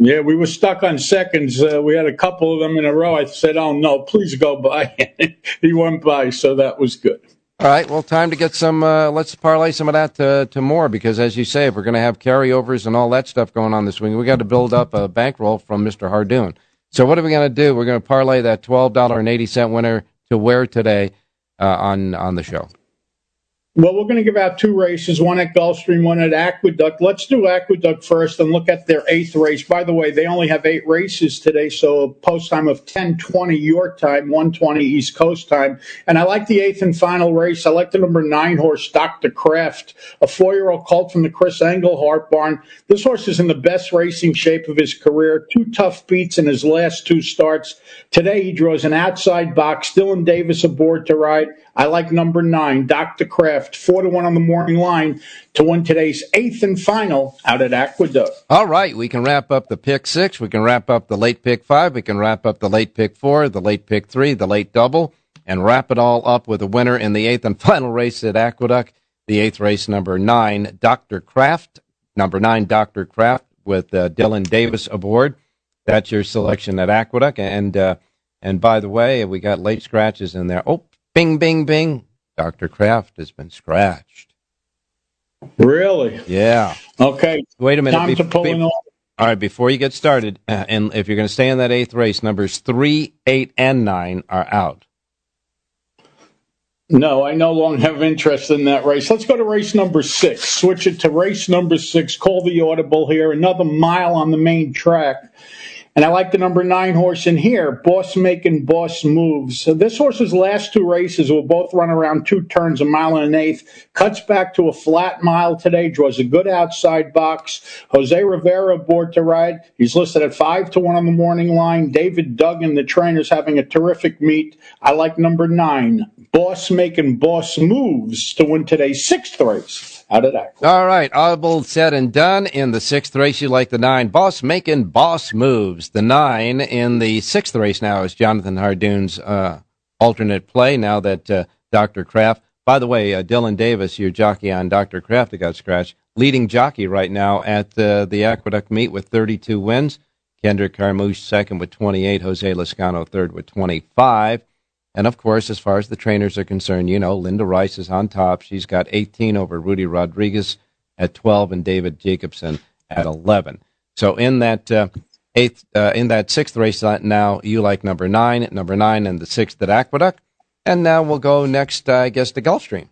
Yeah, we were stuck on seconds. Uh, we had a couple of them in a row. I said, "Oh no, please go by." he went by, so that was good. All right, well, time to get some. Uh, let's parlay some of that to, to more because, as you say, if we're going to have carryovers and all that stuff going on this week, we got to build up a bankroll from Mister Hardoon. So, what are we going to do? We're going to parlay that twelve dollar and eighty cent winner to where today uh, on on the show. Well, we're going to give out two races, one at Gulfstream, one at Aqueduct. Let's do Aqueduct first and look at their eighth race. By the way, they only have eight races today, so a post time of 10:20 your time, 1:20 East Coast time. And I like the eighth and final race. I like the number nine horse, Dr. Kraft, a four-year-old colt from the Chris Englehart barn. This horse is in the best racing shape of his career. Two tough beats in his last two starts. Today he draws an outside box. Dylan Davis aboard to ride. I like number nine, Dr. Kraft, four to one on the morning line to win today's eighth and final out at Aqueduct. All right, we can wrap up the pick six. We can wrap up the late pick five. We can wrap up the late pick four, the late pick three, the late double, and wrap it all up with a winner in the eighth and final race at Aqueduct. The eighth race, number nine, Dr. Kraft. number nine, Dr. Kraft, with uh, Dylan Davis aboard. That's your selection at Aqueduct. And uh, and by the way, we got late scratches in there. Oh, bing, bing, bing. Dr. Kraft has been scratched. Really? Yeah. Okay. Wait a minute. Time to pull be- in all. all right, before you get started, uh, and if you're going to stay in that eighth race, numbers three, eight, and nine are out. No, I no longer have interest in that race. Let's go to race number six. Switch it to race number six. Call the audible here. Another mile on the main track. And I like the number nine horse in here, Boss Making Boss Moves. So this horse's last two races will both run around two turns, a mile and an eighth. Cuts back to a flat mile today, draws a good outside box. Jose Rivera aboard to ride. He's listed at five to one on the morning line. David Duggan, the trainer's having a terrific meet. I like number nine, Boss Making Boss Moves to win today's sixth race. How did I? All right, audible said and done. In the sixth race, you like the nine. Boss making boss moves. The nine in the sixth race now is Jonathan Hardoon's uh, alternate play. Now that uh, Dr. Kraft, by the way, uh, Dylan Davis, your jockey on Dr. Kraft, that got scratched, leading jockey right now at uh, the Aqueduct meet with 32 wins. Kendrick Carmouche second with 28. Jose Lezcano third with 25. And of course, as far as the trainers are concerned, you know, Linda Rice is on top. She's got 18 over Rudy Rodriguez at 12 and David Jacobson at 11. So in that uh, eighth, uh, in that sixth race uh, now, you like number nine, number nine, and the sixth at Aqueduct. And now we'll go next, uh, I guess, to Gulfstream.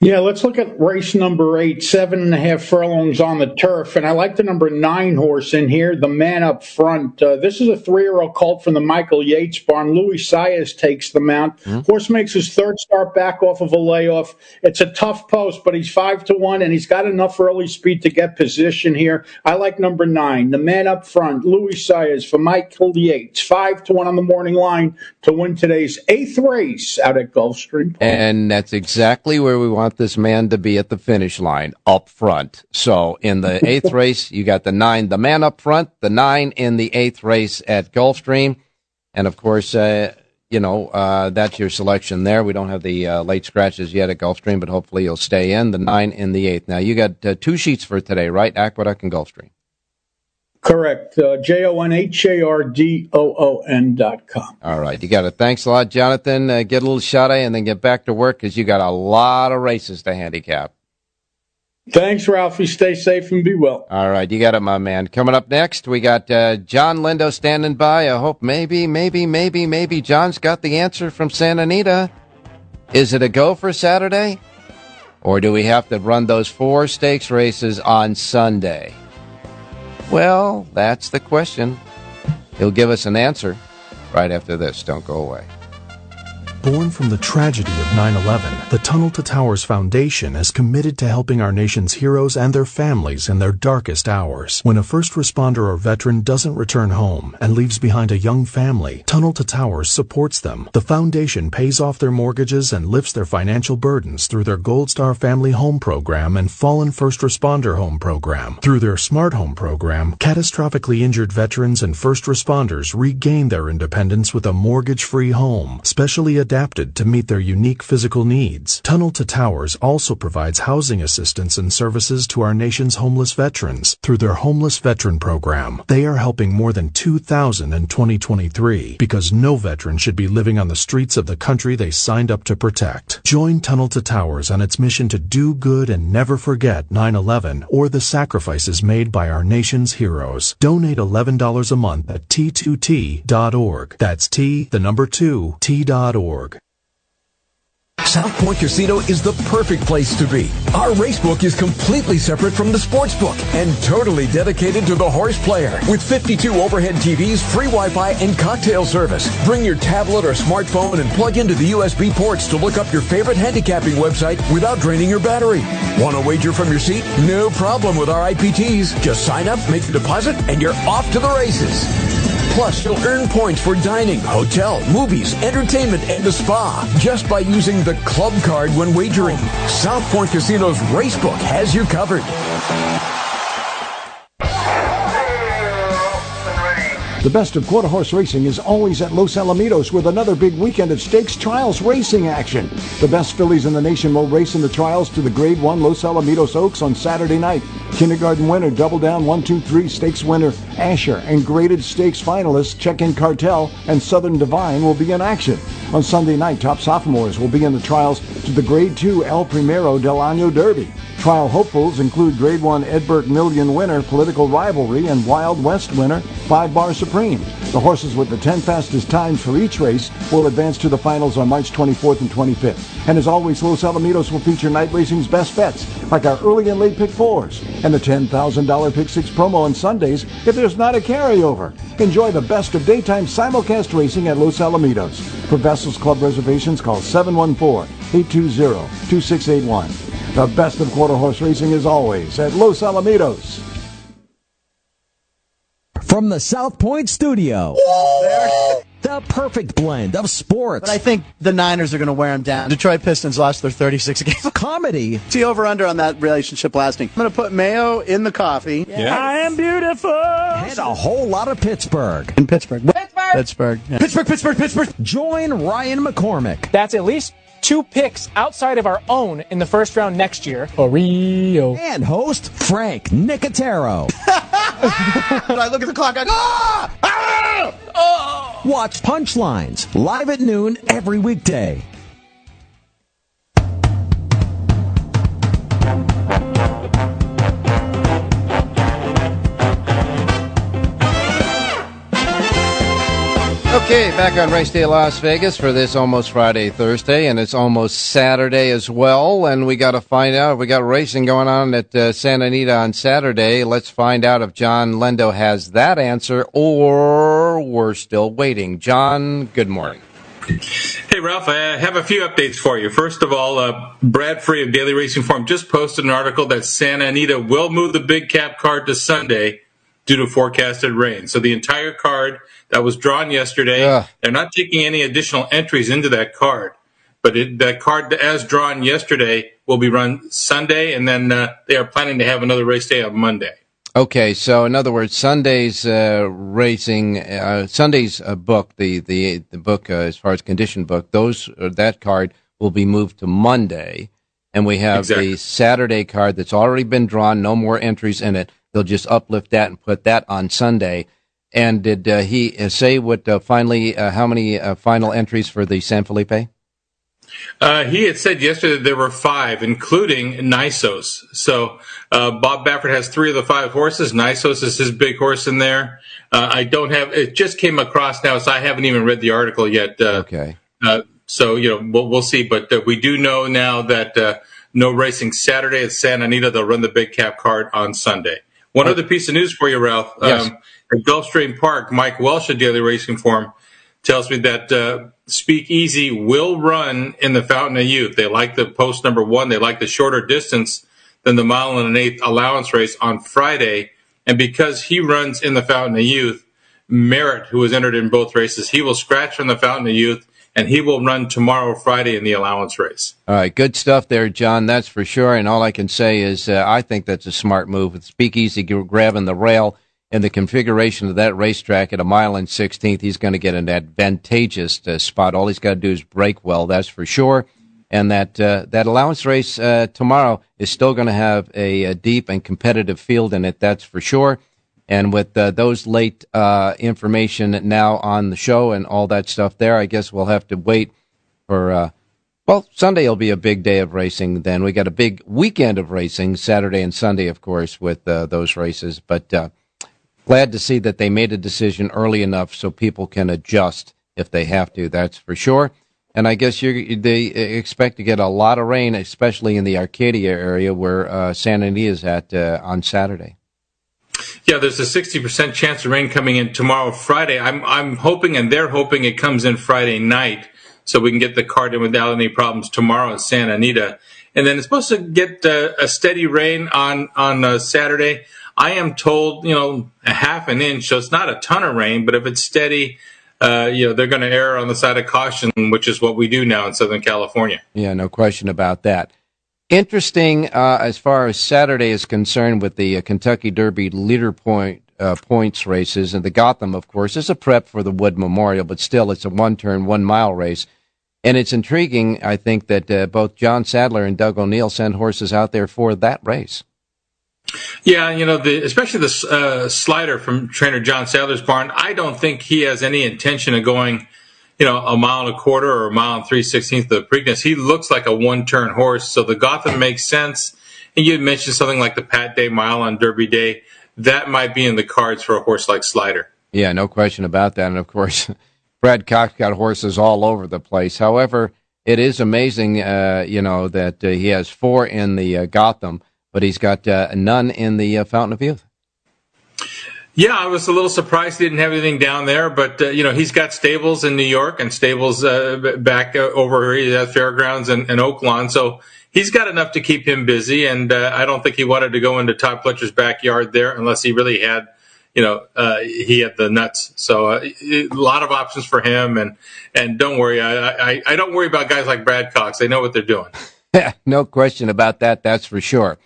Yeah, let's look at race number eight, seven and a half furlongs on the turf. And I like the number nine horse in here, the man up front. Uh, this is a three year old colt from the Michael Yates barn. Luis Saez takes the mount. Horse makes his third start back off of a layoff. It's a tough post, but he's five to one and he's got enough early speed to get position here. I like number nine, the man up front, Luis Saez for Michael Yates, five to one on the morning line to win today's eighth race out at Gulfstream. And that's exactly where we want this man to be at the finish line, up front. So in the eighth race, you got the nine, the man up front, the nine in the eighth race at Gulfstream. And of course, uh, you know, uh, that's your selection there. We don't have the uh, late scratches yet at Gulfstream, but hopefully you'll stay in the nine in the eighth. Now you got uh, two sheets for today, right? Aqueduct and Gulfstream. Correct. Uh, J O N H A R D O O N dot com. All right, you got it. Thanks a lot, Jonathan. Uh, get a little shot eye and then get back to work because you got a lot of races to handicap. Thanks, Ralphie. Stay safe and be well. All right, you got it, my man. Coming up next, we got uh, Jon Lindo standing by. I hope maybe, maybe, maybe, maybe John's got the answer from Santa Anita. Is it a go for Saturday? Or do we have to run those four stakes races on Sunday? Well, that's the question. He'll give us an answer right after this. Don't go away. Born from the tragedy of 9 11, the Tunnel to Towers Foundation is committed to helping our nation's heroes and their families in their darkest hours. When a first responder or veteran doesn't return home and leaves behind a young family, Tunnel to Towers supports them. The foundation pays off their mortgages and lifts their financial burdens through their Gold Star Family Home Program and Fallen First Responder Home Program. Through their Smart Home Program, catastrophically injured veterans and first responders regain their independence with a mortgage-free home, specially adapted to meet their unique physical needs. Tunnel to Towers also provides housing assistance and services to our nation's homeless veterans through their Homeless Veteran Program. They are helping more than 2,000 in 2023 because no veteran should be living on the streets of the country they signed up to protect. Join Tunnel to Towers on its mission to do good and never forget 9-11 or the sacrifices made by our nation's heroes. Donate $11 a month at t2t.org. That's T, the number 2, t.org. South Point Casino is the perfect place to be. Our racebook is completely separate from the sports book and totally dedicated to the horse player. With 52 overhead TVs, free Wi-Fi, and cocktail service. Bring your tablet or smartphone and plug into the USB ports to look up your favorite handicapping website without draining your battery. Want to wager from your seat? No problem with our IPTs. Just sign up, make the deposit, and you're off to the races. Plus, you'll earn points for dining, hotel, movies, entertainment, and the spa just by using the club card when wagering. South Point Casino's Racebook has you covered. The best of quarter horse racing is always at Los Alamitos with another big weekend of stakes trials racing action. The best fillies in the nation will race in the trials to the Grade 1 Los Alamitos Oaks on Saturday night. Kindergarten winner, Double Down 123 Stakes winner Asher, and graded stakes finalists Check-In Cartel and Southern Divine will be in action. On Sunday night, top sophomores will be in the trials to the Grade 2 El Primero del Año Derby. Trial hopefuls include Grade 1 Ed Burke Million winner Political Rivalry and Wild West winner Five Bar Supreme. The horses with the 10 fastest times for each race will advance to the finals on March 24th and 25th. And as always, Los Alamitos will feature night racing's best bets, like our early and late pick fours, and the $10,000 pick six promo on Sundays if there's not a carryover. Enjoy the best of daytime simulcast racing at Los Alamitos. For Vessels Club reservations, call 714-820-2681. The best of quarter horse racing is always at Los Alamitos. From the South Point studio. The perfect blend of sports. But I think the Niners are going to wear them down. Detroit Pistons lost their 36 games. Comedy. See over under on that relationship lasting. I'm going to put mayo in the coffee. Yeah. I am beautiful. And a whole lot of Pittsburgh. In Pittsburgh. Pittsburgh. Pittsburgh. Yeah. Pittsburgh, Pittsburgh, Pittsburgh. Join Ryan McCormick. That's at least two picks outside of our own in the first round next year. Oreo. And host Frank Nicotero. I look at the clock. I go, ah! Ah! Oh! Watch Punchlines live at noon every weekday. Okay, back on Race Day Las Vegas for this almost Friday, Thursday, and it's almost Saturday as well. And we got to find out if we got racing going on at uh, Santa Anita on Saturday. Let's find out if Jon Lindo has that answer, or we're still waiting. John, good morning. Hey, Ralph, I have a few updates for you. First of all, uh, Brad Free of Daily Racing Form just posted an article that Santa Anita will move the big cap card to Sunday due to forecasted rain. So the entire card that was drawn yesterday, Yeah. they're not taking any additional entries into that card. But it, that card, as drawn yesterday, will be run Sunday, and then uh, they are planning to have another race day on Monday. Okay, so in other words, Sunday's uh, racing, uh, Sunday's uh, book, the the the book uh, as far as condition book, those uh, that card will be moved to Monday, and we have Exactly. the Saturday card that's already been drawn, no more entries in it. They'll just uplift that and put that on Sunday. And did uh, he uh, say what uh, finally uh, how many uh, final entries for the San Felipe? Uh, he had said yesterday there were five, including Nysos. So uh, Bob Baffert has three of the five horses. Nysos is his big horse in there. Uh, I don't have it. Just came across now, so I haven't even read the article yet. Uh, Okay. uh, so you know we'll, we'll see, but uh, we do know now that uh, no racing Saturday at Santa Anita. They'll run the big cap card on Sunday. One other piece of news for you, Ralph. Yes. Um, at Gulfstream Park, Mike Welsch at Daily Racing Form tells me that uh, Speakeasy will run in the Fountain of Youth. They like the post number one. They like the shorter distance than the mile and an eighth allowance race on Friday. And because he runs in the Fountain of Youth, Merritt, who was entered in both races, he will scratch from the Fountain of Youth and he will run tomorrow, Friday, in the allowance race. All right, good stuff there, John. That's for sure. And all I can say is uh, I think that's a smart move with Speakeasy grabbing the rail and the configuration of that racetrack at a mile and 16th. He's going to get an advantageous uh, spot. All he's got to do is break well, that's for sure. And that uh, that allowance race uh, tomorrow is still going to have a, a deep and competitive field in it, that's for sure. And with uh, those late uh, information now on the show and all that stuff there, I guess we'll have to wait for. Uh, well, Sunday will be a big day of racing. Then we got a big weekend of racing, Saturday and Sunday, of course, with uh, those races. But uh, glad to see that they made a decision early enough so people can adjust if they have to. That's for sure. And I guess they expect to get a lot of rain, especially in the Arcadia area where uh, San Anita is at uh, on Saturday. Yeah, there's a 60% chance of rain coming in tomorrow, Friday. I'm, I'm hoping and they're hoping it comes in Friday night so we can get the card in without any problems tomorrow at Santa Anita. And then it's supposed to get uh, a steady rain on, on uh, Saturday. I am told, you know, a half an inch, so it's not a ton of rain, but if it's steady, uh, you know, they're going to err on the side of caution, which is what we do now in Southern California. Yeah, no question about that. Interesting uh, as far as Saturday is concerned with the uh, Kentucky Derby leader point uh, points races. And the Gotham, of course, is a prep for the Wood Memorial, but still, it's a one turn, one mile race. And it's intriguing, I think, that uh, both John Sadler and Doug O'Neill send horses out there for that race. Yeah, you know, the, especially the uh, slider from trainer John Sadler's barn. I don't think he has any intention of going, you know, a mile and a quarter or a mile and three sixteenths of the Preakness. He looks like a one turn horse, so the Gotham makes sense. And you had mentioned something like the Pat Day Mile on Derby Day. That might be in the cards for a horse like Slider. Yeah, no question about that. And of course, Brad Cox got horses all over the place. However, it is amazing, uh, you know, that uh, he has four in the uh, Gotham but he's got uh, none in the uh, Fountain of Youth. Yeah, I was a little surprised he didn't have anything down there, but uh, you know he's got stables in New York and stables uh, back uh, over here at Fairgrounds and, and Oaklawn, so he's got enough to keep him busy. And uh, I don't think he wanted to go into Todd Pletcher's backyard there unless he really had, you know, uh, he had the nuts. So uh, a lot of options for him. And and don't worry, I, I I don't worry about guys like Brad Cox. They know what they're doing. no question about that. That's for sure.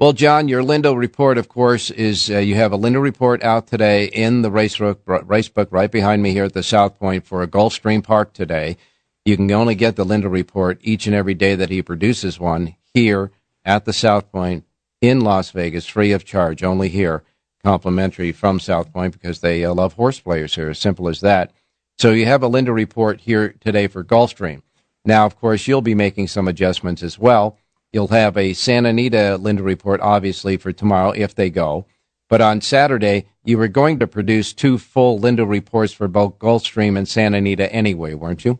Well, John, your Lindo report, of course, is uh, you have a Lindo report out today in the race book, race book right behind me here at the South Point for a Gulfstream Park today. You can only get the Lindo report each and every day that he produces one here at the South Point in Las Vegas, free of charge, only here, complimentary from South Point because they uh, love horse players here. As simple as that. So you have a Lindo report here today for Gulfstream. Now, of course, you'll be making some adjustments as well. You'll have a Santa Anita Lindo report, obviously, for tomorrow if they go. But on Saturday, you were going to produce two full Lindo reports for both Gulfstream and Santa Anita anyway, weren't you?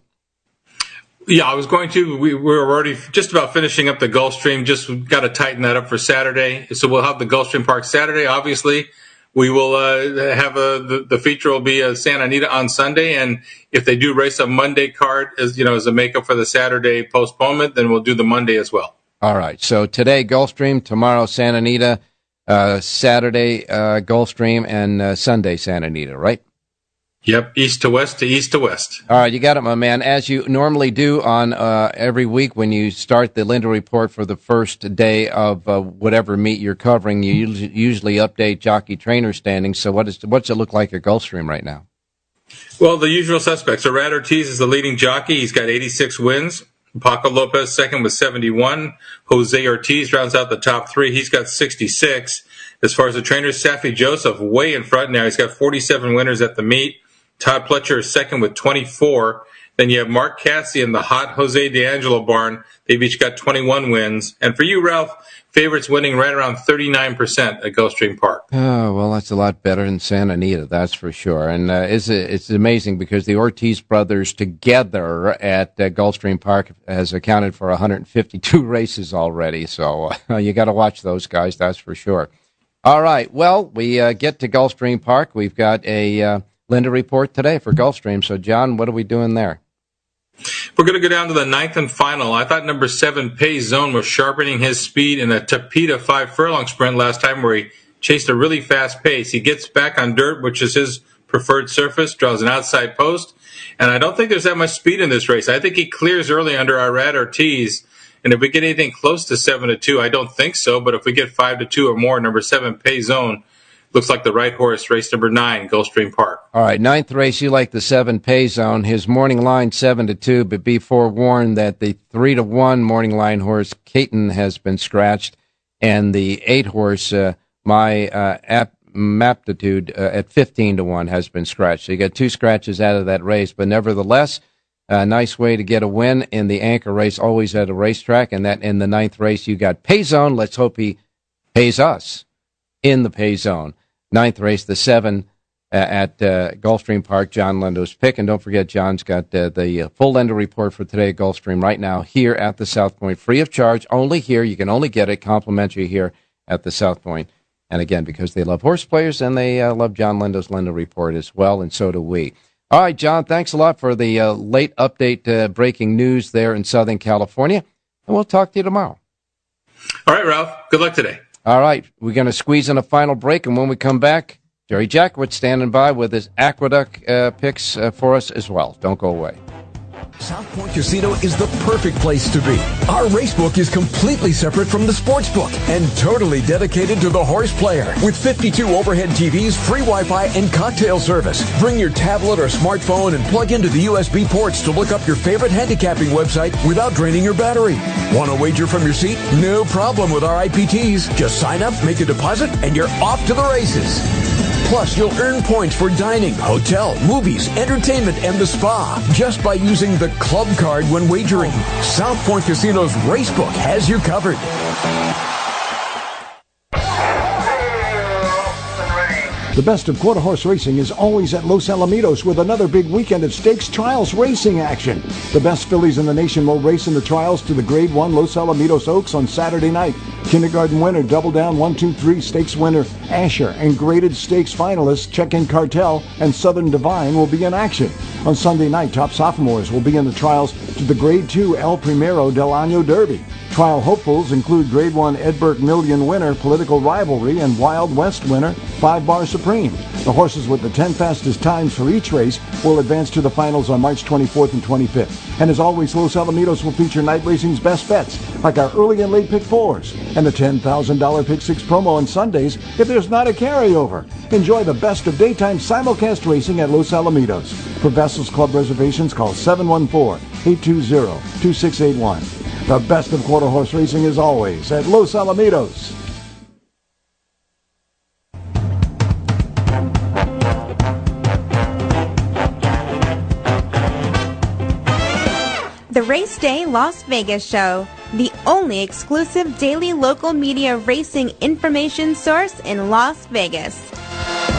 Yeah, I was going to. We, we were already just about finishing up the Gulfstream. Just got to tighten that up for Saturday. So we'll have the Gulfstream Park Saturday. Obviously, we will uh, have a the, the, feature will be a Santa Anita on Sunday, and if they do race a Monday card as you know as a makeup for the Saturday postponement, then we'll do the Monday as well. All right. So today, Gulfstream. Tomorrow, Santa Anita. Uh, Saturday, uh, Gulfstream, and uh, Sunday, Santa Anita, right? Yep, east to west to east to west. All right, you got it, my man. As you normally do on uh, every week when you start the Lindo report for the first day of uh, whatever meet you're covering, you usually update jockey trainer standings. So, what is what's it look like at Gulfstream right now? Well, the usual suspects. So, Irad Ortiz is the leading jockey. He's got 86 wins. Paco Lopez second with 71. Jose Ortiz rounds out the top three. He's got 66. As far as the trainers, Saffie Joseph way in front now. He's got 47 winners at the meet. Todd Pletcher is second with 24. Then you have Mark Casse and the hot Jose D'Angelo barn. They've each got 21 wins. And for you, Ralph, favorites winning right around 39% at Gulfstream Park. Oh, well, that's a lot better than Santa Anita, that's for sure. And uh, it's, it's amazing because the Ortiz brothers together at uh, Gulfstream Park has accounted for 152 races already. So uh, you got to watch those guys, that's for sure. All right. Well, we uh, get to Gulfstream Park. We've got a uh, Lindo report today for Gulfstream. So, John, what are we doing there? We're going to go down to the ninth and final. I thought number seven, Pay Zone, was sharpening his speed in a Tapeta five furlong sprint last time where he chased a really fast pace. He gets back on dirt, which is his preferred surface, draws an outside post. And I don't think there's that much speed in this race. I think he clears early under Irad Ortiz. And if we get anything close to seven to two, I don't think so. But if we get five to two or more, number seven, Pay Zone, looks like the right horse, race number nine, Gulfstream Park. All right, ninth race, you like the seven pay zone. His morning line seven to two, but be forewarned that the three to one morning line horse, Caton, has been scratched, and the eight horse, uh, my uh, ap- Maptitude, uh, at fifteen to one, has been scratched. So you got two scratches out of that race, but nevertheless. A nice way to get a win in the anchor race, always at a racetrack. And that in the ninth race, you got pay zone. Let's hope he pays us in the pay zone. Ninth race, the seven uh, at uh, Gulfstream Park, Jon Lindo's pick. And don't forget, John's got uh, the full Lindo report for today at Gulfstream right now here at the South Point, free of charge, only here. You can only get it complimentary here at the South Point. And again, because they love horse players and they uh, love Jon Lindo's Lindo report as well, and so do we. All right, John, thanks a lot for the uh, late update breaking news there in Southern California. And we'll talk to you tomorrow. All right, Ralph. Good luck today. All right, we're going to squeeze in a final break, and when we come back, Jerry Jackowitz standing by with his aqueduct uh, picks uh, for us as well. Don't go away. South Point Casino is the perfect place to be. Our racebook is completely separate from the sports book and totally dedicated to the horse player. With 52 overhead TVs, free Wi-Fi, and cocktail service. Bring your tablet or smartphone and plug into the USB ports to look up your favorite handicapping website without draining your battery. Want to wager from your seat? No problem with our IPTs. Just sign up, make a deposit, and you're off to the races. Plus, you'll earn points for dining, hotel, movies, entertainment, and the spa just by using the club card when wagering. South Point Casino's Racebook has you covered. The best of quarter horse racing is always at Los Alamitos with another big weekend of stakes trials racing action. The best fillies in the nation will race in the trials to the Grade 1 Los Alamitos Oaks on Saturday night. Kindergarten winner, Double Down 123 Stakes winner Asher, and graded stakes finalists Check-In Cartel and Southern Divine will be in action. On Sunday night, top sophomores will be in the trials to the Grade 2 El Primero del Año Derby. Trial hopefuls include Grade 1 Ed Burke Million winner Political Rivalry and Wild West winner Five Bar Supreme. The horses with the 10 fastest times for each race will advance to the finals on March 24th and 25th. And as always, Los Alamitos will feature night racing's best bets, like our early and late pick fours, and the $10,000 pick six promo on Sundays if there's not a carryover. Enjoy the best of daytime simulcast racing at Los Alamitos. For Vessels Club reservations, call 714-820-2681. The best of quarter horse racing is always at Los Alamitos. The Race Day Las Vegas Show, the only exclusive daily local media racing information source in Las Vegas.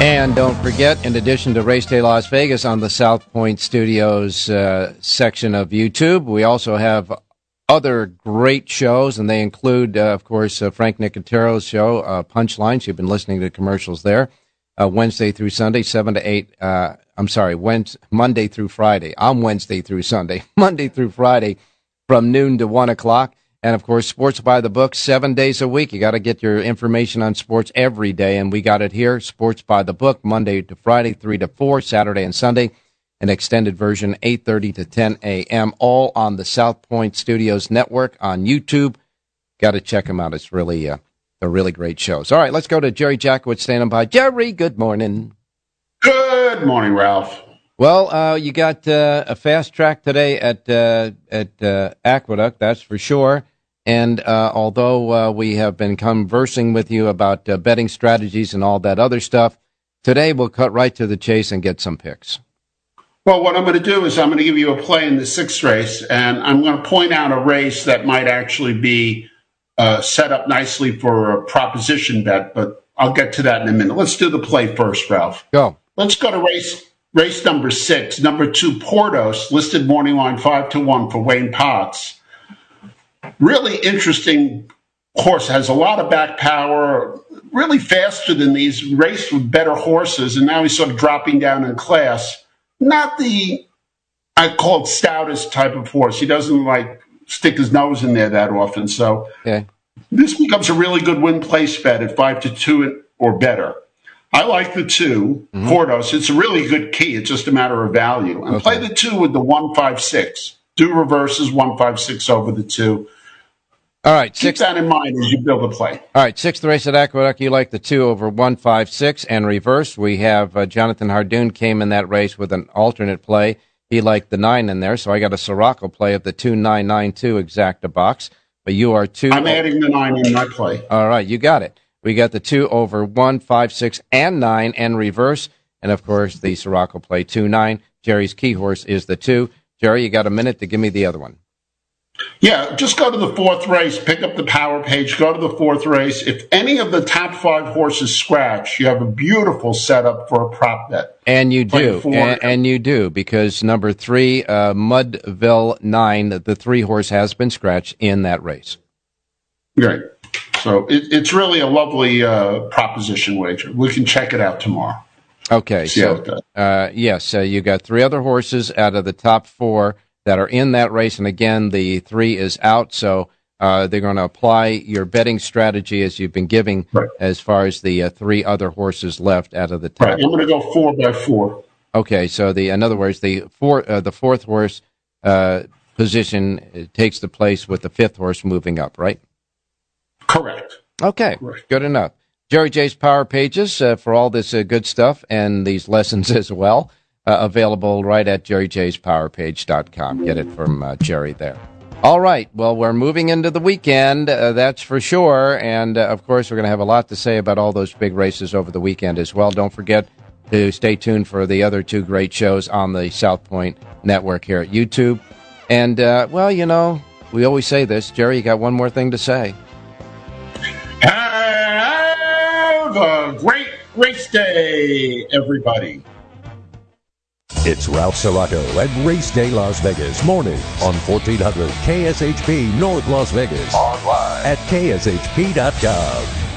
And don't forget, in addition to Race Day Las Vegas on the South Point Studios uh, section of YouTube, we also have other great shows, and they include, uh, of course, uh, Frank Nicotero's show, uh, Punchlines. You've been listening to commercials there. Uh, Wednesday through Sunday, 7 to 8. Uh, I'm sorry, Wednesday, Monday through Friday. I'm Wednesday through Sunday. Monday through Friday from noon to 1 o'clock. And of course, Sports by the Book, seven days a week. You got to get your information on sports every day. And we got it here, Sports by the Book, Monday to Friday, 3 to 4, Saturday and Sunday an extended version 8:30 to 10 a.m. all on the South Point Studios network on YouTube. Got to check them out. It's really uh, a really great shows. All right, let's go to Jerry Jackowitz standing by. Jerry, good morning. Good morning, Ralph. Well, uh, you got uh, a fast track today at uh, at uh, Aqueduct, that's for sure. And uh, although we have been conversing with you about betting strategies and all that other stuff, today we'll cut right to the chase and get some picks. Well, what I'm going to do is I'm going to give you a play in the sixth race, and I'm going to point out a race that might actually be uh, set up nicely for a proposition bet, but I'll get to that in a minute. Let's do the play first, Ralph. Go. Let's go to race race number six. Number two, Portos, listed morning line five to one for Wayne Potts. Really interesting horse, has a lot of back power, really faster than these, raced with better horses, and now he's sort of dropping down in class not the I call it stoutest type of horse. He doesn't like stick his nose in there that often. So okay. this becomes a really good win place bet at five to two or better. I like the 2 mm-hmm. Portos. It's a really good key. It's just a matter of value. And okay. play the two with the one five six. Do reverses one five six over the two. All right, keep sixth, that in mind as you build a play. All right, sixth race at Aqueduct. You like the two over one five six and reverse. We have uh, Jonathan Hardoon came in that race with an alternate play. He liked the nine in there, so I got a Siraco play of the two nine nine two exacta box. But you are two. I'm adding the nine in my play. All right, you got it. We got the two over one five six and nine and reverse, and of course the Siraco play two nine. Jerry's key horse is the two. Jerry, you got a minute to give me the other one. Yeah, just go to the fourth race, pick up the power page, go to the fourth race. If any of the top five horses scratch, you have a beautiful setup for a prop bet. And you do, and, and, you do, because number three, uh, Mudville Nine, the three horse has been scratched in that race. Great. So it, it's really a lovely uh, proposition wager. We can check it out tomorrow. Okay, See so uh, yes, you got three other horses out of the top four that are in that race. And again, the three is out. So uh, they're going to apply your betting strategy as you've been giving right. as far as the uh, three other horses left out of the top. Right. I'm going to go four by four. Okay, so the in other words, the four uh, the fourth horse uh, position uh, takes the place with the fifth horse moving up, right? Correct. Okay, good enough. Jerry J's Power Pages uh, for all this uh, good stuff and these lessons as well. Uh, available right at jerryjspowerpage.com. Get it from uh, Jerry there. All right. Well, we're moving into the weekend, uh, that's for sure. And uh, of course, we're going to have a lot to say about all those big races over the weekend as well. Don't forget to stay tuned for the other two great shows on the South Point Network here at YouTube. And, uh, well, you know, we always say this. Jerry, you got one more thing to say. Have a great race day, everybody. It's Ralph Siraco at Race Day Las Vegas morning on 1400 KSHP North Las Vegas. Online at kshp.com.